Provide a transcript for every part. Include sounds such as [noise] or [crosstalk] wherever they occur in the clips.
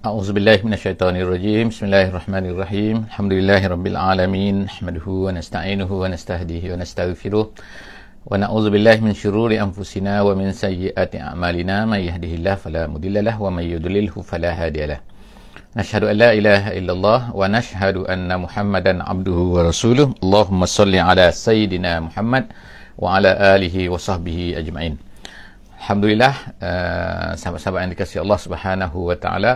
أعوذ بالله من الشيطان الرجيم. بسم الله الرحمن الرحيم. الحمد لله رب العالمين. نحمده ونستعينه ونستهديه ونستغفره. ونعوذ بالله من شرور أنفسنا ومن سيئات أعمالنا. من يهده الله فلا مضل له ومن يضلله فلا هادي له. نشهد أن لا إله إلا الله ونشهد أن محمدا عبده ورسوله. اللهم صل على سيدنا محمد وعلى آله وصحبه أجمعين. Alhamdulillah uh, sahabat-sahabat yang dikasihi Allah Subhanahu wa taala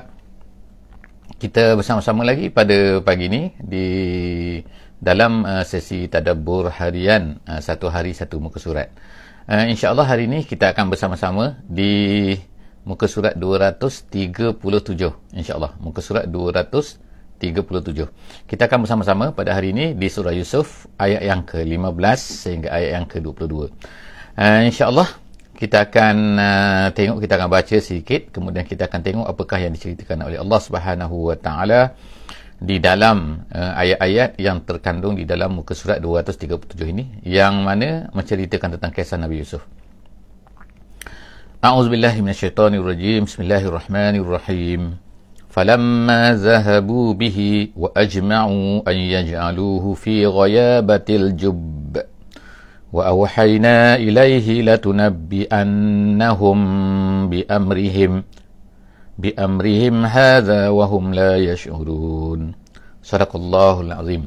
kita bersama-sama lagi pada pagi ini di dalam uh, sesi tadabbur harian uh, satu hari satu muka surat. Uh, InsyaAllah hari ini kita akan bersama-sama di muka surat 237. InsyaAllah muka surat 237. Kita akan bersama-sama pada hari ini di surah Yusuf ayat yang ke-15 sehingga ayat yang ke-22. Uh, InsyaAllah kita akan uh, tengok kita akan baca sedikit kemudian kita akan tengok apakah yang diceritakan oleh Allah Subhanahu wa taala di dalam uh, ayat-ayat yang terkandung di dalam muka surat 237 ini yang mana menceritakan tentang kisah Nabi Yusuf. A'udzubillahi minasyaitonirrajim. Bismillahirrahmanirrahim. فلما ذهبوا به وأجمعوا أن يجعلوه في غيابة الجب وأوحينا إليه لتنبئنهم بأمرهم بأمرهم هذا وهم لا يشعرون صدق الله العظيم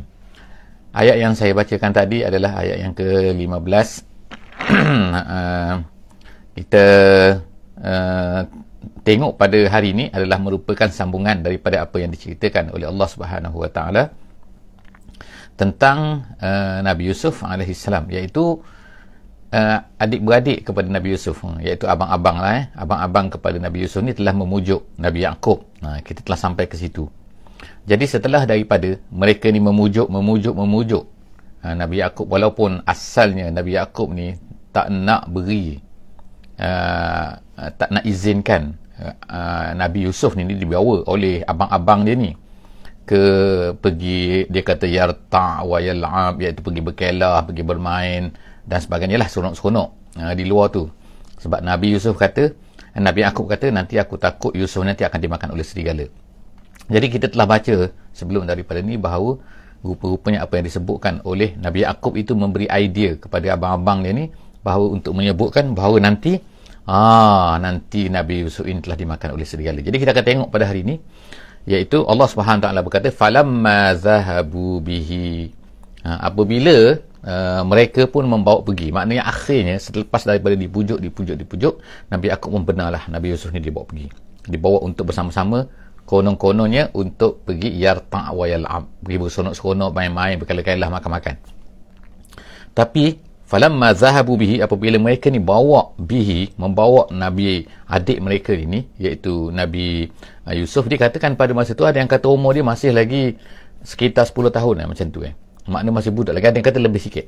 Ayat yang saya bacakan tadi adalah ayat yang ke-15 [clears throat] uh, kita uh, tengok pada hari ini adalah merupakan sambungan daripada apa yang diceritakan oleh Allah Subhanahu Wa Taala tentang uh, Nabi Yusuf alaihissalam iaitu uh, adik-beradik kepada Nabi Yusuf. Iaitu abang-abang lah eh. Abang-abang kepada Nabi Yusuf ni telah memujuk Nabi Yaakob. Ha, kita telah sampai ke situ. Jadi setelah daripada mereka ni memujuk memujuk memujuk uh, Nabi Yaakob walaupun asalnya Nabi Yaakob ni tak nak beri uh, tak nak izinkan uh, Nabi Yusuf ni dibawa oleh abang-abang dia ni ke pergi dia kata yarta wa yal'ab iaitu pergi berkelah pergi bermain dan sebagainya lah seronok-seronok uh, di luar tu. Sebab Nabi Yusuf kata Nabi Akub kata nanti aku takut Yusuf nanti akan dimakan oleh serigala. Jadi kita telah baca sebelum daripada ni bahawa rupa-rupanya apa yang disebutkan oleh Nabi Akub itu memberi idea kepada abang-abang dia ni bahawa untuk menyebutkan bahawa nanti ah nanti Nabi Yusuf ini telah dimakan oleh serigala. Jadi kita akan tengok pada hari ini iaitu Allah Subhanahu taala berkata falamma zahabu bihi. Ha, apabila uh, mereka pun membawa pergi. Maknanya akhirnya selepas daripada dipujuk dipujuk dipujuk Nabi Yakub pun benarlah Nabi Yusuf ni dibawa pergi. Dibawa untuk bersama-sama konon-kononnya untuk pergi yarta' wa yal'ab pergi berseronok-seronok main-main berkala-kala makan-makan. Tapi falamma zahabu bihi apabila mereka ni bawa bihi membawa nabi adik mereka ini iaitu nabi uh, Yusuf dikatakan pada masa tu ada yang kata umur dia masih lagi sekitar 10 tahun eh, macam tu eh. Makna masih budak lagi. Ada yang kata lebih sikit.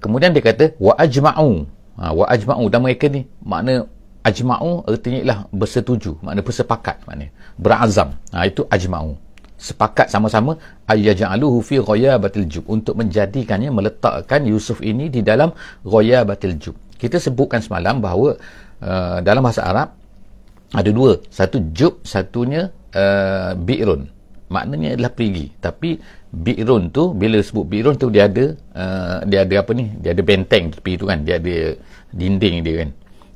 Kemudian dia kata wa ajma'u. Ha, wa ajma'u. Dan mereka ni makna ajma'u artinya ialah bersetuju makna bersepakat makna berazam. Ha, itu ajma'u sepakat sama-sama ayyaj'aluhu fi ghayabatil jub untuk menjadikannya meletakkan Yusuf ini di dalam ghayabatil jub. Kita sebutkan semalam bahawa uh, dalam bahasa Arab ada dua, satu jub, satunya uh, bi'run. Maknanya adalah perigi. Tapi bi'run tu bila sebut bi'run tu dia ada uh, dia ada apa ni? Dia ada benteng tepi tu kan. Dia ada dinding dia kan.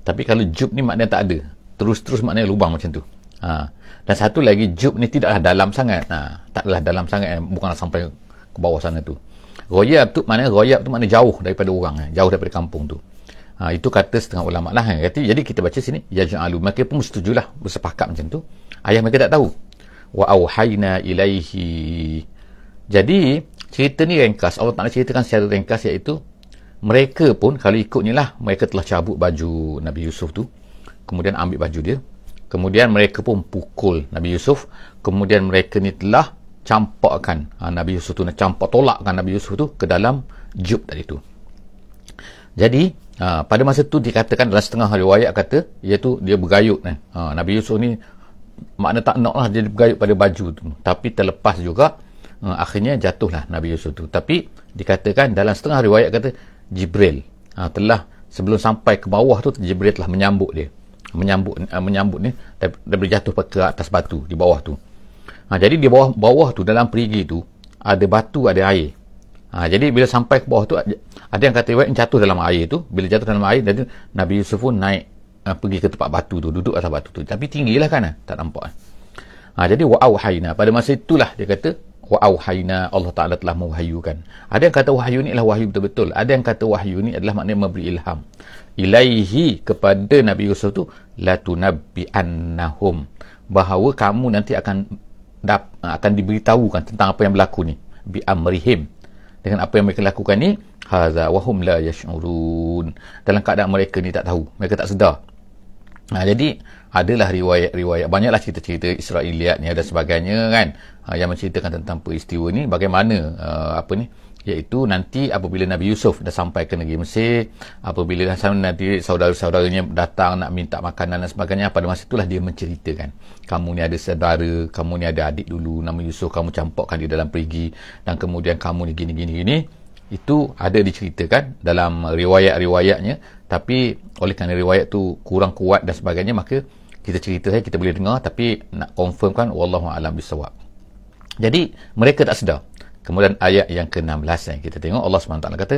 Tapi kalau jub ni maknanya tak ada. Terus-terus maknanya lubang macam tu. Ha. Dan satu lagi jub ni tidaklah dalam sangat. Ha, taklah dalam sangat eh, bukanlah sampai ke bawah sana tu. Royab tu mana royab tu mana jauh daripada orang, eh, jauh daripada kampung tu. Ha, itu kata setengah ulama lah. Eh. Jadi kita baca sini ya ja'alu mereka pun setujulah bersepakat macam tu. Ayah mereka tak tahu. Wa auhayna ilaihi. Jadi cerita ni ringkas. Allah Taala ceritakan secara ringkas iaitu mereka pun kalau ikut ni lah mereka telah cabut baju Nabi Yusuf tu. Kemudian ambil baju dia kemudian mereka pun pukul Nabi Yusuf. Kemudian mereka ni telah campakkan. Ha, Nabi Yusuf tu nak campak tolakkan Nabi Yusuf tu ke dalam jub tadi tu. Jadi ha, pada masa tu dikatakan dalam setengah riwayat kata iaitu dia bergayut eh. ha, Nabi Yusuf ni makna tak nak lah dia bergayut pada baju tu. Tapi terlepas juga ha, akhirnya jatuhlah Nabi Yusuf tu. Tapi dikatakan dalam setengah riwayat kata Jibril ha, telah sebelum sampai ke bawah tu Jibril telah menyambut dia menyambut uh, menyambut ni daripada jatuh ke atas batu di bawah tu. Ha, jadi di bawah bawah tu dalam perigi tu ada batu ada air. Ha, jadi bila sampai ke bawah tu ada yang kata yang jatuh dalam air tu. Bila jatuh dalam air jadi Nabi Yusuf pun naik uh, pergi ke tempat batu tu duduk atas batu tu. Tapi tinggilah kan tak nampak ha, jadi wa'auhayna pada masa itulah dia kata wa auhayna. Allah Taala telah mewahyukan. Ada yang kata wahyu ni adalah wahyu betul-betul. Ada yang kata wahyu ni adalah maknanya memberi ilham. Ilaihi kepada Nabi Yusuf tu la tunabbi annahum bahawa kamu nanti akan dap, akan diberitahukan tentang apa yang berlaku ni. Bi amrihim. Dengan apa yang mereka lakukan ni hadza wa hum la yash'urun. Dalam keadaan mereka ni tak tahu. Mereka tak sedar. Ha, jadi adalah riwayat-riwayat banyaklah cerita-cerita Israeliat ni dan sebagainya kan? Uh, yang menceritakan tentang peristiwa ni bagaimana uh, apa ni iaitu nanti apabila Nabi Yusuf dah sampai ke negeri Mesir apabila dah sampai nanti saudara-saudaranya datang nak minta makanan dan sebagainya pada masa itulah dia menceritakan kamu ni ada saudara kamu ni ada adik dulu nama Yusuf kamu campurkan dia dalam perigi dan kemudian kamu ni gini-gini gini itu ada diceritakan dalam riwayat-riwayatnya tapi oleh kerana riwayat tu kurang kuat dan sebagainya maka kita cerita saja kita boleh dengar tapi nak confirmkan wallahu alam bisawab jadi mereka tak sedar kemudian ayat yang ke-16 yang kita tengok Allah SWT kata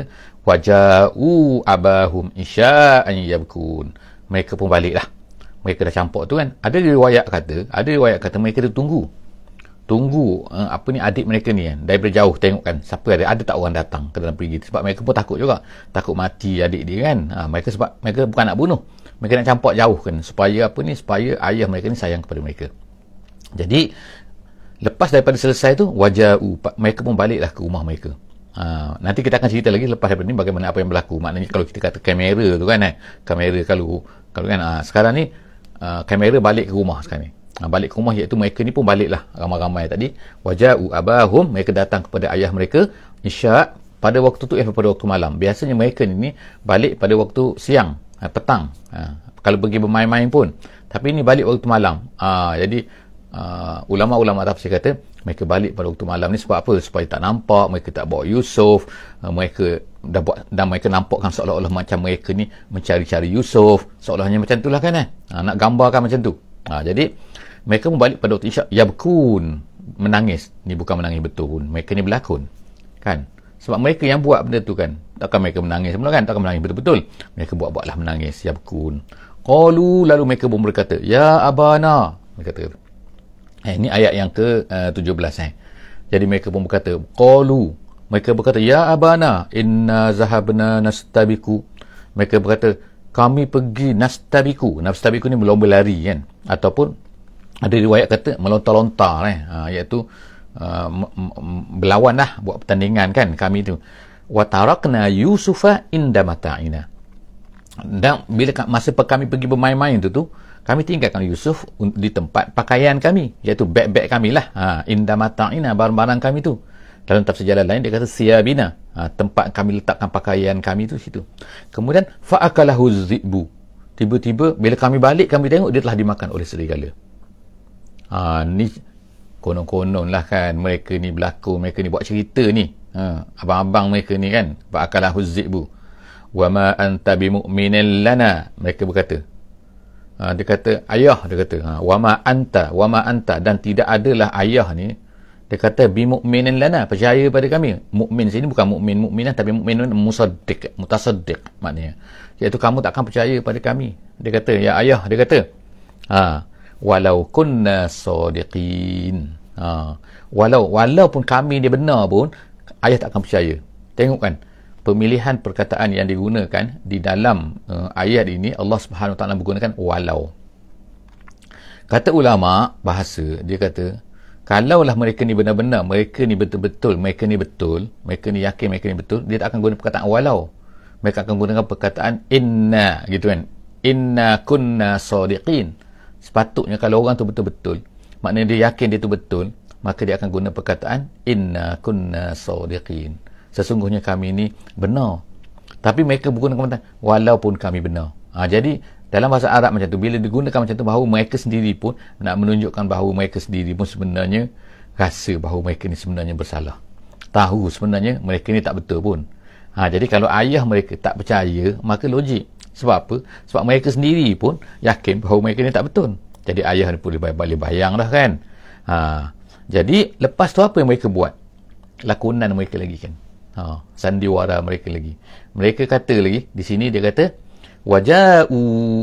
waja'u abahum isya'an yabkun. Mereka pun baliklah. Mereka dah campur tu kan. Ada riwayat kata ada riwayat kata mereka tu tunggu. Tunggu uh, apa ni adik mereka ni kan. Daripada jauh tengok kan. Siapa ada? Ada tak orang datang ke dalam pergi sebab mereka pun takut juga. Takut mati adik dia kan. Ha, mereka sebab mereka bukan nak bunuh. Mereka nak campak jauh kan. Supaya apa ni? Supaya ayah mereka ni sayang kepada mereka. Jadi lepas daripada selesai tu wajah mereka pun baliklah ke rumah mereka. Ha, nanti kita akan cerita lagi lepas daripada ni bagaimana apa yang berlaku. Maknanya kalau kita kata kamera tu kan eh kamera kalau kalau kan ha, sekarang ni uh, kamera balik ke rumah sekarang ni. Ha, balik ke rumah iaitu mereka ni pun baliklah ramai-ramai tadi. Waja'u abahum mereka datang kepada ayah mereka isya pada waktu tu eh pada waktu malam. Biasanya mereka ni, ni balik pada waktu siang ha, petang. Ha, kalau pergi bermain-main pun. Tapi ini balik waktu malam. Ha, jadi uh, ulama-ulama tafsir kata mereka balik pada waktu malam ni sebab apa? Supaya tak nampak mereka tak bawa Yusuf uh, mereka dah buat dan mereka nampakkan seolah-olah macam mereka ni mencari-cari Yusuf. Seolah-olahnya macam itulah kan eh? Ha, nak gambarkan macam tu. Ha, jadi mereka pun balik pada waktu isyak. Yabkun. Menangis. Ni bukan menangis betul pun. Mereka ni berlakon. Kan? Sebab mereka yang buat benda tu kan? Takkan mereka menangis semula kan? Takkan menangis betul-betul. Mereka buat-buatlah menangis. Yabkun. Qalu lalu mereka pun berkata ya abana. Mereka kata eh, ini ayat yang ke uh, 17 eh. Jadi mereka pun berkata qalu. Mereka berkata ya abana inna zahabna nastabiku mereka berkata kami pergi nastabiku nastabiku ni berlomba lari kan? Ataupun ada riwayat kata melontar-lontar eh. Ha, iaitu uh, berlawan lah buat pertandingan kan kami tu. Wa tarakna yusufa inda mata'ina. Dan bila masa kami pergi bermain-main tu tu kami tinggalkan Yusuf di tempat pakaian kami iaitu beg-beg kami lah ha, inda mata'ina barang-barang kami tu. Dalam tafsir lain dia kata siyabina. Ha, tempat kami letakkan pakaian kami tu situ. Kemudian fa'akalahu zibu tiba-tiba bila kami balik kami tengok dia telah dimakan oleh serigala. Ha, ni konon-konon lah kan. Mereka ni berlaku mereka ni buat cerita ni. Ha, abang-abang mereka ni kan. Ba'akalah huzzibu wa ma anta bimu'minin lana. Mereka berkata ha, dia kata ayah dia kata. Ha, wa ma anta wa ma anta. Dan tidak adalah ayah ni. Dia kata bimu'minin lana percaya pada kami. Mukmin sini bukan mukmin mukminah tapi mukmin musaddiq mutasaddiq maknanya. Iaitu kamu takkan percaya pada kami. Dia kata ya ayah dia kata. Ha walau kunna sadiqin. Ha. walau walaupun kami dia benar pun ayah tak akan percaya. Tengok kan pemilihan perkataan yang digunakan di dalam uh, ayat ini Allah Subhanahu taala menggunakan walau. Kata ulama bahasa dia kata kalaulah mereka ni benar-benar mereka ni betul-betul mereka ni betul mereka ni yakin mereka ni betul dia tak akan guna perkataan walau. Mereka akan gunakan perkataan inna gitu kan. Inna kunna sadiqin. Sepatutnya kalau orang tu betul-betul maknanya dia yakin dia tu betul maka dia akan guna perkataan inna kunna sadiqin sesungguhnya kami ni benar tapi mereka menggunakan perkataan walaupun kami benar ha, jadi dalam bahasa Arab macam tu bila digunakan macam tu bahawa mereka sendiri pun nak menunjukkan bahawa mereka sendiri pun sebenarnya rasa bahawa mereka ni sebenarnya bersalah tahu sebenarnya mereka ni tak betul pun ha, jadi kalau ayah mereka tak percaya maka logik Sebab apa? Sebab mereka sendiri pun yakin bahawa mereka ni tak betul. Jadi ayah ni boleh boleh bayang dah kan. Ha. Jadi lepas tu apa yang mereka buat? Lakonan mereka lagi kan. Ha. Sandiwara mereka lagi. Mereka kata lagi, di sini dia kata, waja'u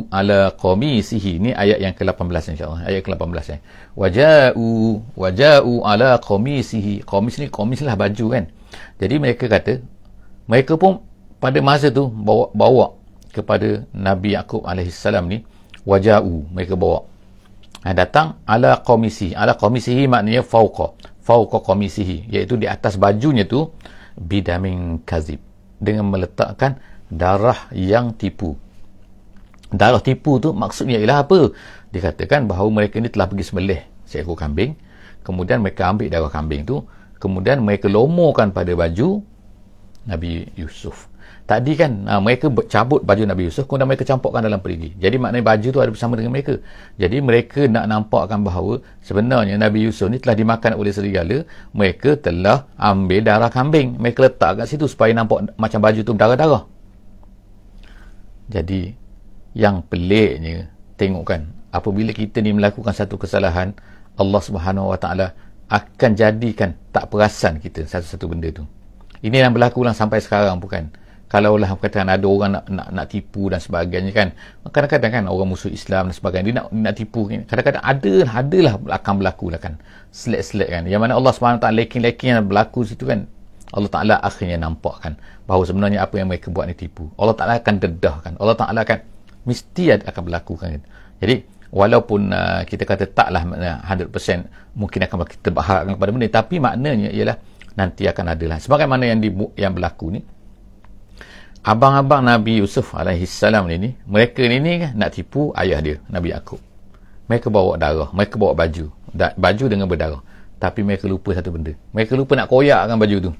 ala qamisihi. Ni ayat yang ke-18 insyaAllah. Ayat ke-18 eh. Waja'u, waja'u ala qamisihi. Qamis ni, qamis lah baju kan. Jadi mereka kata, mereka pun pada masa tu bawa, bawa kepada Nabi Yaakob AS ni waja'u mereka bawa ha, datang ala komisi ala komisihi maknanya fauqa fauqa komisihi iaitu di atas bajunya tu bidamin kazib. Dengan meletakkan darah yang tipu. Darah tipu tu maksudnya ialah apa? Dikatakan bahawa mereka ni telah pergi sembelih seekor kambing. Kemudian mereka ambil darah kambing tu. Kemudian mereka lomorkan pada baju Nabi Yusuf Tadi kan uh, mereka cabut baju Nabi Yusuf kemudian mereka campurkan dalam perigi. Jadi maknanya baju tu ada bersama dengan mereka. Jadi mereka nak nampakkan bahawa sebenarnya Nabi Yusuf ni telah dimakan oleh serigala. Mereka telah ambil darah kambing. Mereka letak kat situ supaya nampak macam baju tu darah-darah. Jadi yang peliknya tengokkan apabila kita ni melakukan satu kesalahan Allah Subhanahu Wa Taala akan jadikan tak perasan kita satu-satu benda tu. Ini yang berlaku lah sampai sekarang bukan? Kalaulah katakan ada orang nak, nak nak tipu dan sebagainya kan. Kadang-kadang kan orang musuh Islam dan sebagainya dia nak nak tipu kan. Kadang-kadang ada adalah akan berlaku lah kan. Selek-selek kan. Yang mana Allah SWT leking-leking yang berlaku situ kan. Allah Ta'ala akhirnya nampak kan bahawa sebenarnya apa yang mereka buat ni tipu. Allah Ta'ala akan dedah kan. Allah Ta'ala akan mesti akan berlaku kan. Jadi walaupun uh, kita kata taklah uh, 100% mungkin akan kita kepada benda tapi maknanya ialah nanti akan ada lah sebagaimana yang, di, yang berlaku ni abang-abang Nabi Yusuf alaihissalam ni, ni mereka ni, ni kan nak tipu ayah dia Nabi Yaakob. Mereka bawa darah mereka bawa baju. Da, baju dengan berdarah. Tapi mereka lupa satu benda. Mereka lupa nak koyakkan baju tu.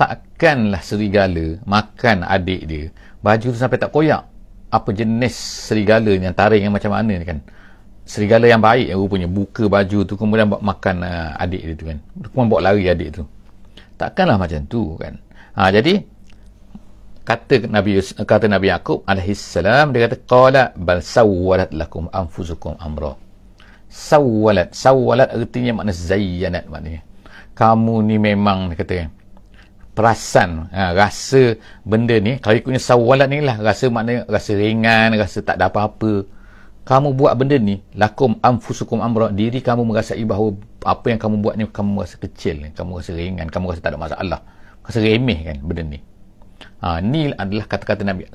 Takkanlah serigala makan adik dia baju tu sampai tak koyak. Apa jenis serigala yang taring yang macam mana ni kan? Serigala yang baik yang rupanya. Buka baju tu kemudian makan uh, adik dia tu kan. Kemudian bawa lari adik tu. Takkanlah macam tu kan. Ha, jadi kata Nabi kata Nabi Yakub alaihi salam dia kata qala bal sawwalat lakum anfusukum amra. Sawwalat sawwalat artinya makna zayyanat maknanya. Kamu ni memang dia kata perasan ha, rasa benda ni kalau ikutnya sawalat ni lah rasa makna rasa ringan rasa tak ada apa-apa. Kamu buat benda ni lakum anfusukum amra diri kamu merasai bahawa apa yang kamu buat ni kamu rasa kecil kamu rasa ringan kamu rasa tak ada masalah. Rasa remeh kan benda ni Ha, ni adalah kata-kata Nabi.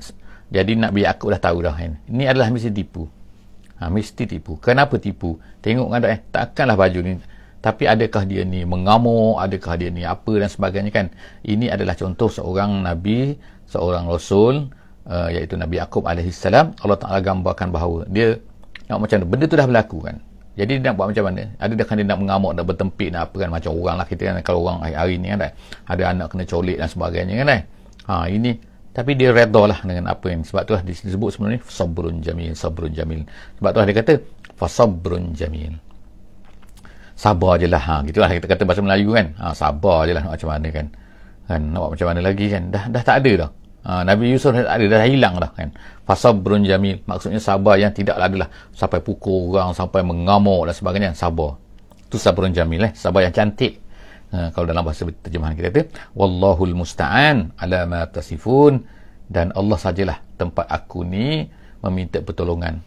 Jadi Nabi aku dah tahu dah. Kan? Ini adalah mesti tipu. Ha, mesti tipu. Kenapa tipu? Tengok kan eh, takkanlah baju ni. Tapi adakah dia ni mengamuk? Adakah dia ni apa dan sebagainya kan? Ini adalah contoh seorang Nabi, seorang Rasul, uh, iaitu Nabi Yaakob AS. Allah Ta'ala gambarkan bahawa dia nak macam mana? Benda tu dah berlaku kan? Jadi dia nak buat macam mana? Ada dia kan dia nak mengamuk, nak bertempik, nak apa kan? Macam orang lah kita kan. Kalau orang hari-hari ni kan? Ada anak kena colik dan sebagainya kan? Eh? Ha, ini tapi dia redha lah dengan apa yang sebab tu lah disebut sebenarnya sabrun jamil sabrun jamil. Sebab tu lah dia kata fasabrun jamil. Sabar je lah ha, gitu lah. Kita kata bahasa Melayu kan. Ha, sabar je lah macam mana kan. Kan nak buat macam mana lagi kan. Dah dah tak ada dah. Ha, Nabi Yusuf dah tak ada dah hilang dah kan. Fasabrun jamil maksudnya sabar yang tidak adalah sampai pukul orang sampai mengamuk dan sebagainya. Sabar. Tu sabrun jamil eh. Sabar yang cantik Ha, kalau dalam bahasa terjemahan kita tu wallahul musta'an ala ma tasifun. Dan Allah sajalah tempat aku ni meminta pertolongan.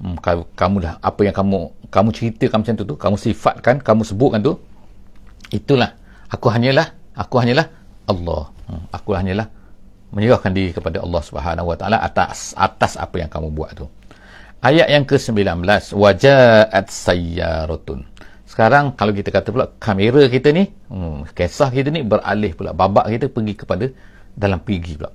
Hmm, kamu dah apa yang kamu kamu ceritakan macam tu tu kamu sifatkan kamu sebutkan tu itulah. Aku hanyalah aku hanyalah Allah. Hmm, aku hanyalah menyerahkan diri kepada Allah Subhanahu wa taala atas atas apa yang kamu buat tu. Ayat yang ke-19 wajaat sayyaratun sekarang kalau kita kata pula kamera kita ni hmm, kisah kita ni beralih pula. Babak kita pergi kepada dalam perigi pula.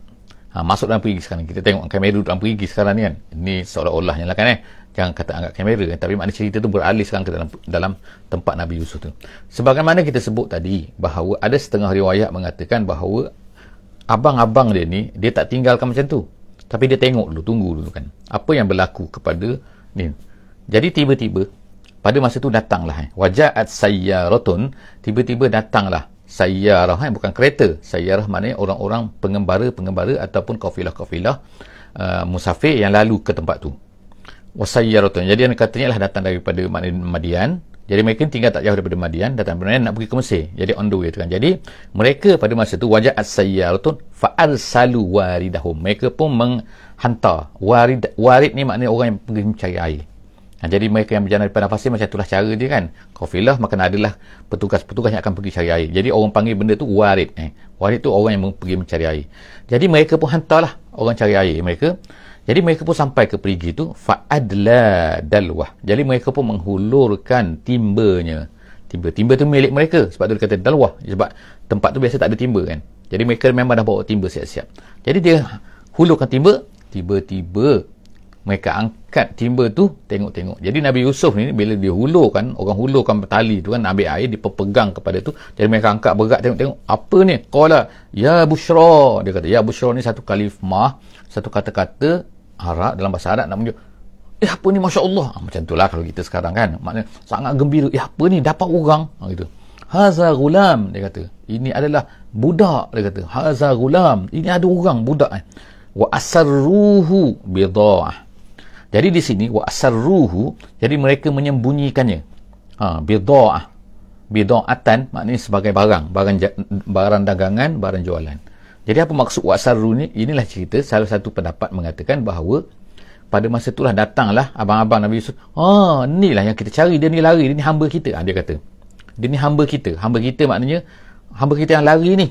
Ha, masuk dalam perigi sekarang. Kita tengok kamera dalam perigi sekarang ni kan. Ini seolah-olahnya lah kan eh. Jangan kata angkat kamera kan tapi maknanya cerita tu beralih sekarang ke dalam dalam tempat Nabi Yusuf tu. Sebagaimana kita sebut tadi bahawa ada setengah riwayat mengatakan bahawa abang-abang dia ni dia tak tinggalkan macam tu. Tapi dia tengok dulu tunggu dulu kan. Apa yang berlaku kepada ni. Jadi tiba-tiba pada masa tu datanglah eh. wajaat sayyaratun. Tiba-tiba datanglah sayyarah eh. bukan kereta. Sayyarah maknanya orang-orang pengembara-pengembara ataupun kafilah-kafilah uh, musafir yang lalu ke tempat tu. Wasayyaratun jadi yang katanya lah datang daripada Madian. Jadi mereka tinggal tak jauh daripada Madian datang Madian nak pergi ke Mesir. Jadi on the way tu kan. Jadi mereka pada masa tu wajah as-sayyaratun fa'arsalu waridahum. Mereka pun menghantar. Warid warid ni maknanya orang yang pergi mencari air Ha, jadi mereka yang berjalan daripada pasir macam itulah cara dia kan. Kafilah maka adalah petugas-petugas yang akan pergi cari air. Jadi orang panggil benda tu warid. Eh. Warid tu orang yang pergi mencari air. Jadi mereka pun hantarlah orang cari air mereka. Jadi mereka pun sampai ke perigi tu fa'adla dalwah. Jadi mereka pun menghulurkan timbanya. Timba timba tu milik mereka sebab tu dia kata dalwah sebab tempat tu biasa tak ada timba kan. Jadi mereka memang dah bawa timba siap-siap. Jadi dia hulurkan timba, tiba-tiba mereka angkat timba tu tengok-tengok. Jadi Nabi Yusuf ni bila dia hulurkan orang hulurkan tali tu kan ambil air dipegang kepada tu. Jadi mereka angkat berat tengok-tengok. Apa ni? Qala ya bushra. Dia kata ya bushra ni satu kalimah satu kata-kata Arab dalam bahasa Arab nak menunjuk. Eh apa ni? Masya Allah. Ah, macam tu lah kalau kita sekarang kan. Maknanya sangat gembira. Eh apa ni? Dapat orang. Ha, gitu. Haza gulam dia kata. Ini adalah budak dia kata. Haza gulam ini ada orang budak eh. wa asarruhu bida'ah jadi di sini wa asarruhu jadi mereka menyembunyikannya. Ha bid'ah. Bid'atan maknanya sebagai barang, barang barang dagangan, barang jualan. Jadi apa maksud wa asarru ni? Inilah cerita salah satu pendapat mengatakan bahawa pada masa itulah datanglah abang-abang Nabi Yusuf. Ha inilah yang kita cari dia ni lari, dia ni hamba kita. Ha, dia kata. Dia ni hamba kita. Hamba kita maknanya hamba kita yang lari ni.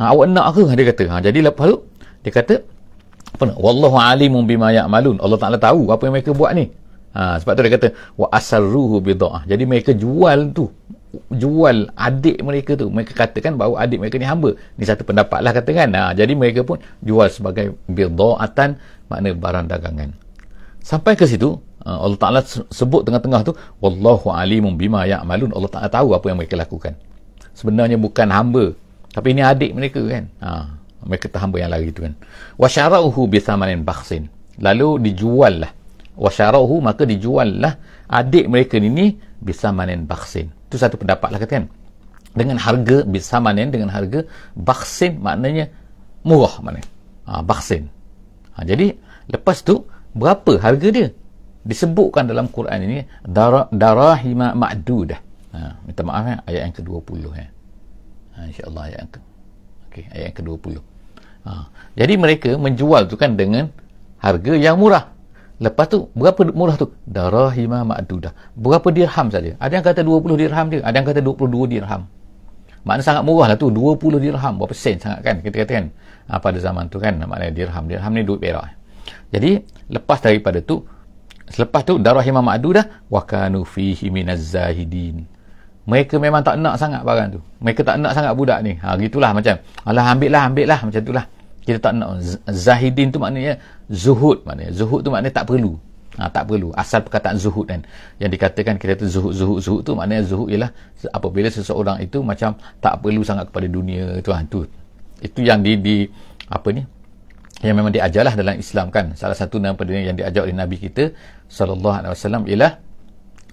Ha, awak nak ke? Ha, dia kata. Ha, jadi lepas tu dia kata apa nak? Wallahu alimun bima ya'malun. Allah Taala tahu apa yang mereka buat ni. Ha, sebab tu dia kata wa asarruhu bidah. Jadi mereka jual tu jual adik mereka tu. Mereka katakan bahawa adik mereka ni hamba. Ni satu pendapat lah katakan. Ha, jadi mereka pun jual sebagai bida'atan makna barang dagangan. Sampai ke situ ha, Allah Ta'ala sebut tengah-tengah tu wallahu alimun bima ya'malun. Allah Ta'ala tahu apa yang mereka lakukan. Sebenarnya bukan hamba tapi ini adik mereka kan. Ha, mereka hamba yang lari tu kan. Wasyarauhu bisamanin bakhsin. Lalu dijual lah wasyarauhu maka dijual lah adik mereka ni ni bisamanin bakhsin. Tu satu pendapat lah kata kan dengan harga bisamanin dengan harga bakhsin maknanya murah maknanya. Ha, bakhsin. Ha, jadi lepas tu berapa harga dia? Disebutkan dalam Quran ini darah darahima ma'dudah. Ha, minta maaf ya, ayat yang ke-20 ya. Ha, insyaAllah ayat yang ke okay, ayat yang ke-20 Ha. Jadi mereka menjual tu kan dengan harga yang murah. Lepas tu, berapa murah tu? Darahima ma'dudah. Berapa dirham saja? Ada yang kata 20 dirham dia. Ada yang kata 22 dirham. Maknanya sangat murah lah tu. 20 dirham. Berapa sen sangat kan? Kita kata kan? Ha, pada zaman tu kan? Maknanya dirham. Dirham ni duit perak. Jadi, lepas daripada tu, selepas tu, darahima ma'dudah. Wakanu fihi minaz zahidin mereka memang tak nak sangat barang tu. Mereka tak nak sangat budak ni. Ha gitulah macam. Alah ambil lah ambil lah macam itulah. Kita tak nak. Zahidin tu maknanya zuhud maknanya. Zuhud tu maknanya tak perlu. Ha, tak perlu. Asal perkataan zuhud kan. Yang dikatakan kita tu zuhud zuhud zuhud tu maknanya zuhud ialah apabila seseorang itu macam tak perlu sangat kepada dunia tu ha, tu. Itu yang di, di apa ni? Yang memang diajarlah dalam Islam kan. Salah satu nama yang diajar oleh Nabi kita sallallahu alaihi wasallam ialah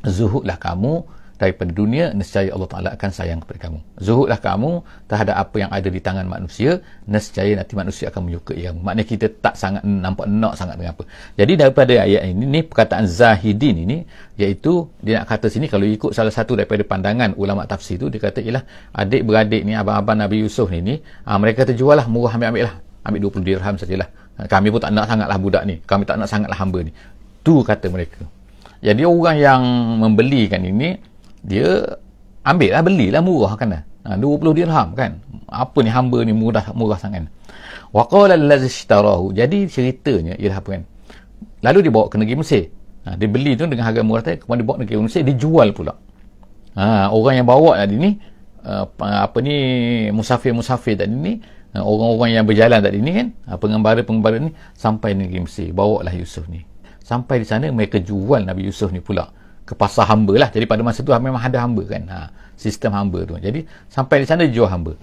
zuhudlah kamu daripada dunia nescaya Allah Taala akan sayang kepada kamu. Zuhudlah kamu terhadap apa yang ada di tangan manusia nescaya nanti manusia akan menyukai kamu. Maknanya kita tak sangat nampak nak sangat dengan apa. Jadi daripada ayat ini ni perkataan zahidin ini iaitu dia nak kata sini kalau ikut salah satu daripada pandangan ulama tafsir tu dia kata ialah adik beradik ni abang-abang Nabi Yusuf ni ni ha, mereka terjual lah murah ambil-ambil lah. Ambil 20 dirham sajalah. Ha, kami pun tak nak sangatlah budak ni. Kami tak nak sangatlah hamba ni. Tu kata mereka. Jadi orang yang membelikan ini dia ambil lah belilah murah kan ha, 20 dirham kan. Apa ni hamba ni murah murah sangat. Wa qala allazi ishtarahu. Jadi ceritanya ialah apa kan? Lalu dia bawa ke negeri Mesir. Ha, dia beli tu dengan harga murah tadi kemudian dia bawa ke negeri Mesir dia jual pula. Ha, orang yang bawa tadi ni uh, apa ni musafir-musafir tadi ni uh, orang-orang yang berjalan tadi ni kan uh, pengembara-pengembara ni sampai negeri Mesir. Bawa lah Yusuf ni. Sampai di sana mereka jual Nabi Yusuf ni pula ke pasar hamba lah. Jadi pada masa tu memang ada hamba kan. Ha, sistem hamba tu. Jadi sampai di sana dijual hamba.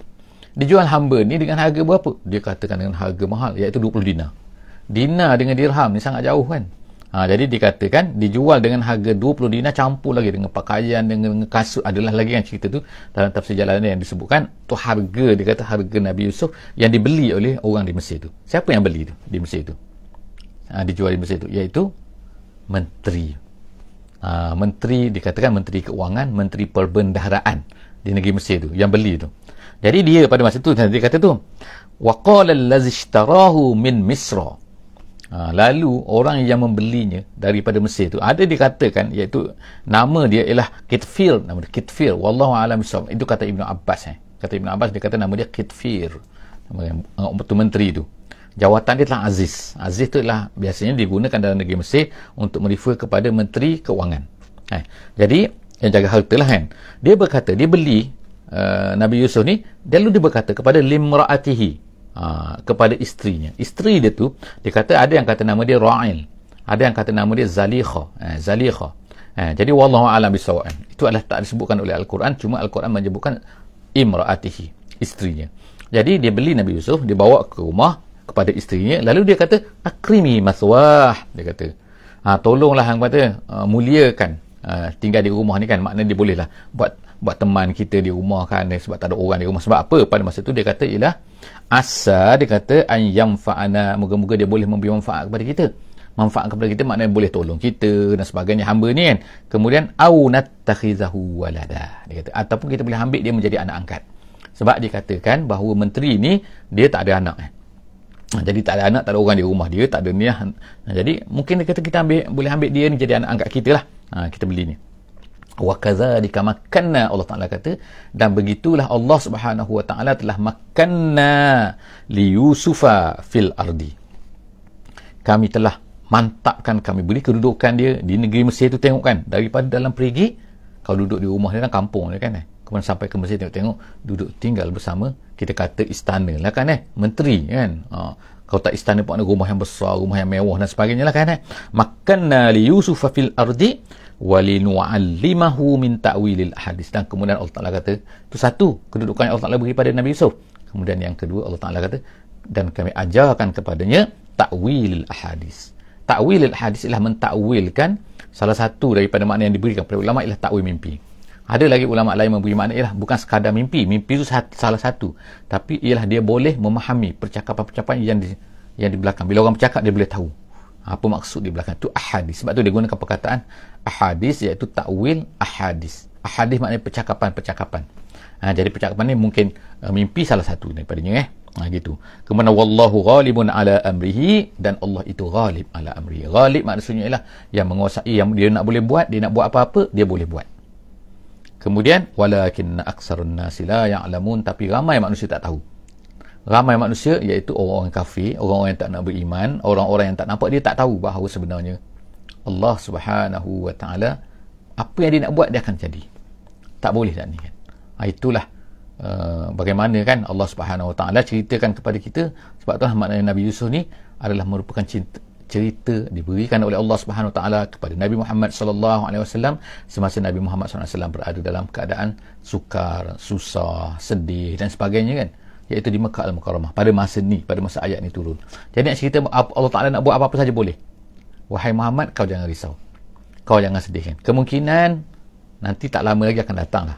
Dijual hamba ni dengan harga berapa? Dia katakan dengan harga mahal iaitu 20 dinar. Dinar dengan dirham ni sangat jauh kan. Ha, jadi dikatakan dijual dengan harga 20 dinar campur lagi dengan pakaian dengan kasut. Adalah lagi kan cerita tu dalam tafsir jalanan yang disebutkan. Tu harga dia kata harga Nabi Yusuf yang dibeli oleh orang di Mesir tu. Siapa yang beli tu di Mesir tu? Ha, dijual di Mesir itu iaitu menteri ha, menteri dikatakan menteri keuangan menteri perbendaharaan di negeri Mesir itu yang beli itu jadi dia pada masa itu dia kata tu waqala allazi ishtarahu min misra. Ha, lalu orang yang membelinya daripada Mesir itu ada dikatakan iaitu nama dia ialah Kitfir nama dia Kitfir. Wallahu alam itu kata Ibnu Abbas eh. kata Ibnu Abbas dia kata nama dia Kitfir. Nama yang, uh, menteri itu jawatan dia telah Aziz Aziz itu adalah biasanya digunakan dalam negeri Mesir untuk merefer kepada menteri keuangan eh. jadi yang jaga harta lah kan dia berkata dia beli uh, Nabi Yusuf ni dia lalu dia berkata kepada limraatihi Ha, kepada isterinya. Isteri dia tu, dia kata ada yang kata nama dia Ra'il. Ada yang kata nama dia Zalikha. Eh, Zalikha. Eh, jadi, Wallahu alam bisawa'an. Itu adalah tak disebutkan oleh Al-Quran. Cuma Al-Quran menyebutkan Imra'atihi. Isterinya. Jadi, dia beli Nabi Yusuf. Dia bawa ke rumah kepada isterinya. Lalu dia kata, Akrimi maswah. Dia kata, ha, tolonglah yang kata, uh, muliakan uh, tinggal di rumah ni kan. Maknanya dia bolehlah buat buat teman kita di rumah kan sebab tak ada orang di rumah sebab apa pada masa tu dia kata ialah asa dia kata an fa'ana moga-moga dia boleh memberi manfaat kepada kita manfaat kepada kita maknanya boleh tolong kita dan sebagainya hamba ni kan kemudian au natakhizahu walada dia kata ataupun kita boleh ambil dia menjadi anak angkat sebab dia katakan bahawa menteri ni dia tak ada anak eh. Jadi tak ada anak tak ada orang di rumah dia tak ada ni jadi mungkin dia kata kita ambil boleh ambil dia ni jadi anak angkat kita lah. Ha, kita beli ni. Wa kadzalika makanna Allah Taala kata dan begitulah Allah Subhanahu wa taala telah makanna li Yusufa fil ardi. Kami telah mantapkan kami beri kedudukan dia di negeri Mesir tu tengok kan daripada dalam perigi kalau duduk di rumah dia kan kampung dia kan eh kemudian sampai ke Mesir tengok-tengok duduk tinggal bersama kita kata istana lah kan eh? Menteri kan? Ha. kalau tak istana pun ada rumah yang besar rumah yang mewah dan sebagainya lah kan eh? Makanna li Yusufa fil ardi walinu'allimahu min ta'wilil hadis. Dan kemudian Allah Taala kata itu satu kedudukan yang Allah Taala beri pada Nabi Yusuf. Kemudian yang kedua Allah Taala kata dan kami ajarkan kepadanya ta'wilil hadis. Ta'wilil hadis ialah mentakwilkan salah satu daripada makna yang diberikan kepada ulama ialah takwil mimpi ada lagi ulama lain memberi makna ialah bukan sekadar mimpi. Mimpi itu salah satu. Tapi ialah dia boleh memahami percakapan-percakapan yang di, yang di belakang. Bila orang bercakap dia boleh tahu. Apa maksud di belakang tu? Ahadis. Sebab tu dia gunakan perkataan ahadis iaitu takwil ahadis. Ahadis maknanya percakapan-percakapan. Ha, jadi percakapan ni mungkin uh, mimpi salah satu daripadanya eh. Ha, gitu. Kemudian wallahu ghalibun ala amrihi dan Allah itu ghalib ala amrihi. Ghalib maksudnya ialah yang menguasai yang dia nak boleh buat dia nak buat apa-apa dia boleh buat kemudian walakin aksarun nasi la ya'lamun tapi ramai manusia tak tahu ramai manusia iaitu orang-orang kafir, orang-orang yang tak nak beriman, orang-orang yang tak nampak dia tak tahu bahawa sebenarnya Allah Subhanahu wa taala apa yang dia nak buat dia akan jadi. Tak boleh tak ni kan. Ha, itulah uh, bagaimana kan Allah Subhanahu wa taala ceritakan kepada kita sebab itulah maknanya Nabi Yusuf ni adalah merupakan cinta, cerita diberikan oleh Allah Subhanahu taala kepada Nabi Muhammad sallallahu alaihi wasallam semasa Nabi Muhammad sallallahu alaihi wasallam berada dalam keadaan sukar, susah, sedih dan sebagainya kan. Iaitu di Mekah Al-Mukarramah pada masa ni pada masa ayat ni turun. Jadi nak cerita Allah Ta'ala nak buat apa-apa saja boleh. Wahai Muhammad kau jangan risau. Kau jangan sedih kan. Kemungkinan nanti tak lama lagi akan datang lah.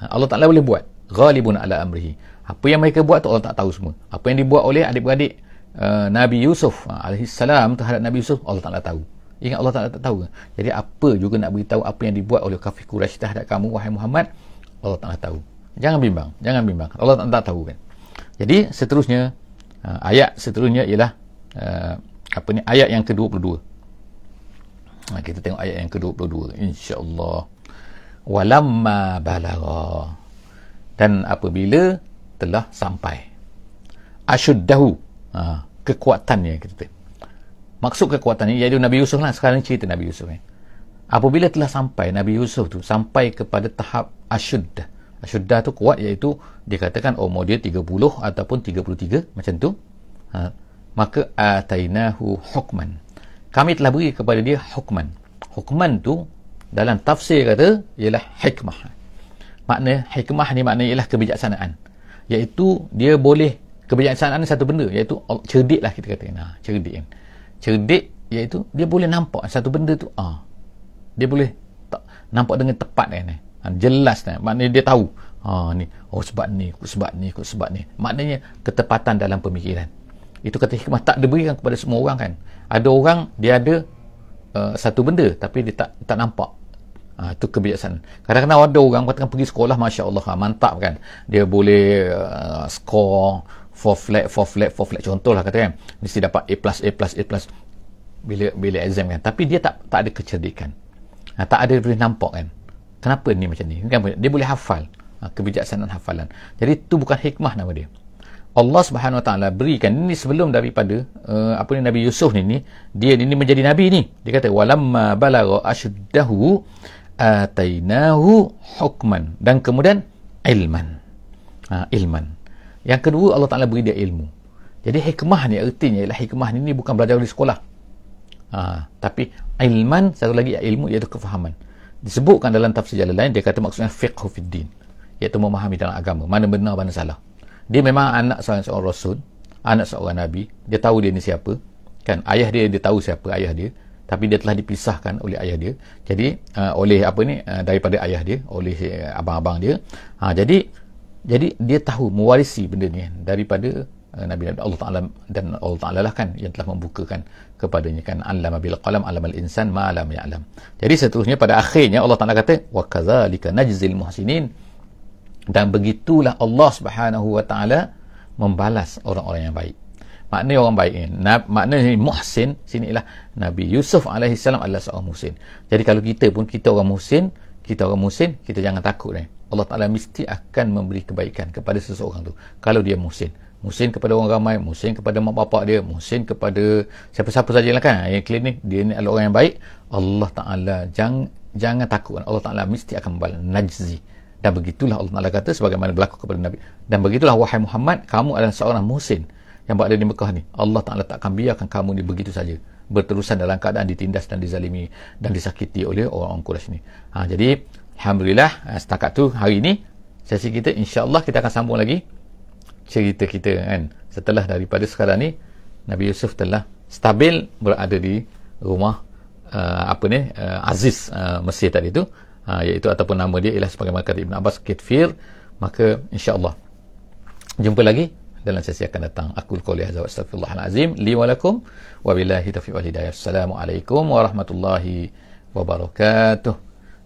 Ha, Allah Ta'ala boleh buat. Ghalibun ala amrihi. Apa yang mereka buat tu Allah tak tahu semua. Apa yang dibuat oleh adik-beradik uh, Nabi Yusuf uh, alaihissalam terhadap Nabi Yusuf Allah Ta'ala tahu. Ingat Allah Ta'ala tak tahu jadi apa juga nak beritahu apa yang dibuat oleh kafir Quraisy terhadap kamu wahai Muhammad? Allah Ta'ala tahu. Jangan bimbang jangan bimbang. Allah tak tahu kan? Jadi seterusnya uh, ayat seterusnya ialah uh, apa ni ayat yang ke-22. Uh, kita tengok ayat yang ke-22 insya-Allah. Walamma balagha. Dan apabila telah sampai asyuddahu uh, kekuatannya kita. Maksud kekuatannya iaitu Nabi Yusuf lah sekarang cerita Nabi Yusuf ni. Apabila telah sampai Nabi Yusuf tu sampai kepada tahap asyuddah Syuddah tu kuat iaitu dikatakan umur dia 30 ataupun 33 macam tu. Ha, maka atainahu hukman. Kami telah beri kepada dia hukman. Hukman tu dalam tafsir kata ialah hikmah. Makna hikmah ni makna ialah kebijaksanaan. Iaitu dia boleh kebijaksanaan satu benda iaitu cerdik lah kita kata. Nah, cerdik kan. Cerdik iaitu dia boleh nampak satu benda tu ah. Dia boleh tak, nampak dengan tepat kan. Eh ha, jelas kan maknanya dia tahu ha ni oh sebab ni sebab ni sebab ni maknanya ketepatan dalam pemikiran itu kata hikmah tak diberikan kepada semua orang kan ada orang dia ada uh, satu benda tapi dia tak tak nampak Ha, itu kebiasaan. Kadang-kadang ada orang katakan pergi sekolah, Masya Allah, ha, mantap kan. Dia boleh uh, score 4 flat, 4 flat, 4 flat. Contohlah katakan, mesti dapat A+, A+, A+. Bila, bila exam kan. Tapi dia tak tak ada kecerdikan. Ha, tak ada boleh nampak kan. Kenapa ni macam ni? Kan, dia boleh hafal. Ha, kebijaksanaan hafalan. Jadi itu bukan hikmah nama dia. Allah Subhanahu Wa Taala berikan ini sebelum daripada uh, apa ni Nabi Yusuf ni, ni dia ini menjadi nabi ni. Dia kata walamma balagha ashuddahu atainahu hukman dan kemudian ilman ha, ilman yang kedua Allah Ta'ala beri dia ilmu. Jadi hikmah ni artinya ialah hikmah ni, ni bukan belajar di sekolah. Ha, tapi ilman satu lagi ilmu iaitu kefahaman. Disebutkan dalam tafsir jalan lain dia kata maksudnya fiqhu fid din. Iaitu memahami dalam agama mana benar mana salah. Dia memang anak seorang, seorang rasul anak seorang nabi. Dia tahu dia ni siapa kan? Ayah dia dia tahu siapa ayah dia tapi dia telah dipisahkan oleh ayah dia. Jadi uh, oleh apa ni uh, daripada ayah dia oleh uh, abang-abang dia. Ha, jadi jadi dia tahu mewarisi benda ni daripada uh, Nabi Allah Taala dan Allah Taala lah kan yang telah membukakan kepadanya kan. Allama bil qalam allamal insan ma lam ya'lam. Jadi seterusnya pada akhirnya Allah Taala kata wa kadzalika najzil muhsinin. Dan begitulah Allah Subhanahu wa taala membalas orang-orang yang baik. Makna orang baik ni makna ni muhsin sini ialah Nabi Yusuf AS adalah seorang muhsin. Jadi kalau kita pun kita orang muhsin kita orang muhsin kita jangan takut ni Allah Ta'ala mesti akan memberi kebaikan kepada seseorang tu. Kalau dia muhsin. Muhsin kepada orang ramai muhsin kepada mak bapak dia muhsin kepada siapa-siapa saja lah kan. Yang klinik dia ni adalah orang yang baik. Allah Ta'ala jangan jangan takut. Allah Ta'ala mesti akan membalas najzi. Dan begitulah Allah Ta'ala kata sebagaimana berlaku kepada Nabi. Dan begitulah wahai Muhammad kamu adalah seorang muhsin yang berada di Mekah ni. Allah Ta'ala tak akan biarkan kamu ni begitu saja. Berterusan dalam keadaan ditindas dan dizalimi dan disakiti oleh orang-orang Quraisy ni. Ha, jadi Alhamdulillah ha, setakat tu hari ini sesi kita insyaAllah kita akan sambung lagi cerita kita kan setelah daripada sekarang ni Nabi Yusuf telah stabil berada di rumah uh, apa ni uh, Aziz uh, Mesir tadi tu uh, iaitu ataupun nama dia ialah sebagaimana kata Ibn Abbas Kitfir maka insyaAllah jumpa lagi dalam sesi akan datang. Aku qouli hadza wa astaghfirullahalazim li wa lakum taufiq wal hidayah. Assalamualaikum warahmatullahi wabarakatuh.